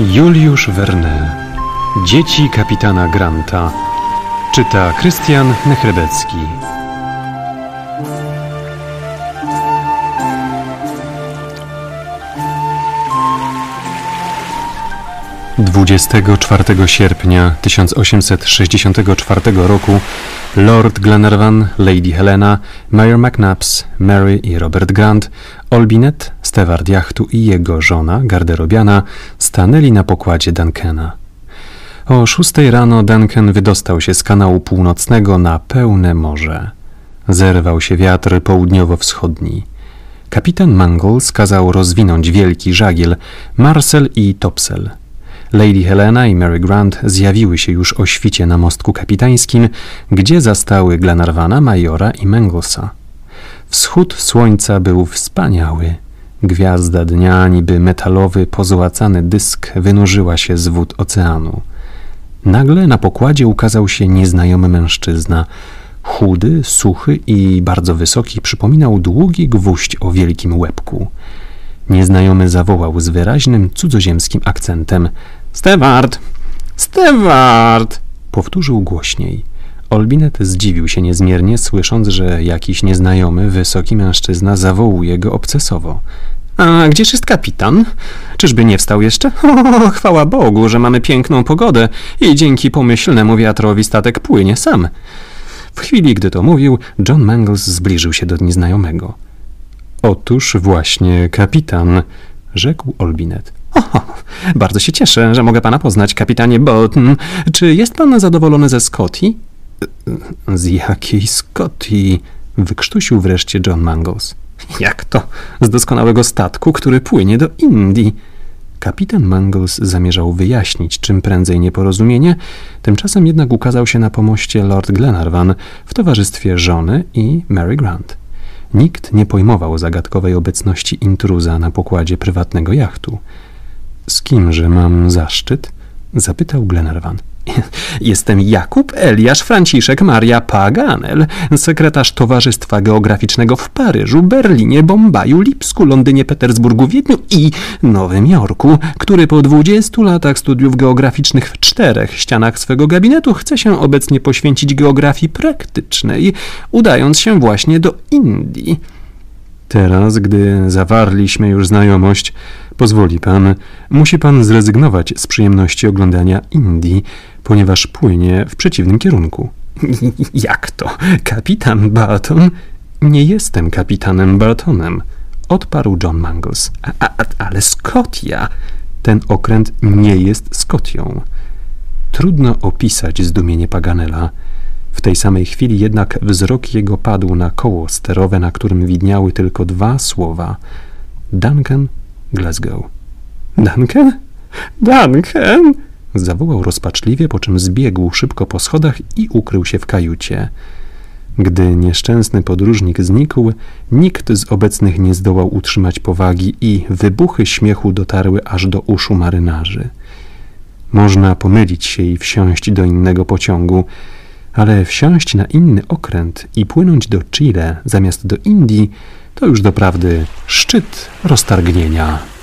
Juliusz Verne Dzieci kapitana Granta. Czyta Krystian Nechrebecki 24 sierpnia 1864 roku Lord Glenarvan, Lady Helena, Mayor McNabbs, Mary i Robert Grant, Olbinet, steward jachtu i jego żona, garderobiana, stanęli na pokładzie Duncana. O szóstej rano Duncan wydostał się z kanału północnego na pełne morze. Zerwał się wiatr południowo-wschodni. Kapitan Mangles kazał rozwinąć wielki żagiel, Marcel i topsel – Lady Helena i Mary Grant zjawiły się już o świcie na mostku kapitańskim, gdzie zastały Glenarvana, Majora i Manglesa. Wschód słońca był wspaniały. Gwiazda dnia, niby metalowy, pozłacany dysk, wynurzyła się z wód oceanu. Nagle na pokładzie ukazał się nieznajomy mężczyzna. Chudy, suchy i bardzo wysoki, przypominał długi gwóźdź o wielkim łebku. Nieznajomy zawołał z wyraźnym cudzoziemskim akcentem: Steward! Steward! Powtórzył głośniej. Olbinet zdziwił się niezmiernie, słysząc, że jakiś nieznajomy, wysoki mężczyzna zawołuje go obcesowo. A gdzież jest kapitan? Czyżby nie wstał jeszcze? O, chwała Bogu, że mamy piękną pogodę i dzięki pomyślnemu wiatrowi statek płynie sam. W chwili, gdy to mówił, John Mangles zbliżył się do nieznajomego. Otóż właśnie kapitan, rzekł Olbinet. Bardzo się cieszę, że mogę pana poznać, kapitanie Bolton. Czy jest pan zadowolony ze Scotty? Z jakiej Scotty? Wykrztusił wreszcie John Mangles. Jak to? Z doskonałego statku, który płynie do Indii. Kapitan Mangles zamierzał wyjaśnić czym prędzej nieporozumienie, tymczasem jednak ukazał się na pomoście Lord Glenarvan w towarzystwie żony i Mary Grant. Nikt nie pojmował zagadkowej obecności intruza na pokładzie prywatnego jachtu. Z kimże mam zaszczyt? zapytał Glenarvan. Jestem Jakub Eliasz Franciszek Maria Paganel, sekretarz Towarzystwa Geograficznego w Paryżu, Berlinie, Bombaju, Lipsku, Londynie, Petersburgu, Wiedniu i Nowym Jorku, który po dwudziestu latach studiów geograficznych w czterech ścianach swego gabinetu chce się obecnie poświęcić geografii praktycznej, udając się właśnie do Indii. Teraz, gdy zawarliśmy już znajomość, pozwoli pan, musi pan zrezygnować z przyjemności oglądania Indii, ponieważ płynie w przeciwnym kierunku. Jak to? Kapitan Barton? Nie jestem kapitanem Bartonem, odparł John Mangles. A, a, ale Scotia! Ten okręt nie jest Scotią. Trudno opisać zdumienie Paganela. W tej samej chwili jednak wzrok jego padł na koło sterowe, na którym widniały tylko dwa słowa: Duncan, Glasgow. Duncan? Duncan! Zawołał rozpaczliwie, po czym zbiegł szybko po schodach i ukrył się w kajucie. Gdy nieszczęsny podróżnik znikł, nikt z obecnych nie zdołał utrzymać powagi i wybuchy śmiechu dotarły aż do uszu marynarzy. Można pomylić się i wsiąść do innego pociągu, ale wsiąść na inny okręt i płynąć do Chile zamiast do Indii to już doprawdy szczyt roztargnienia.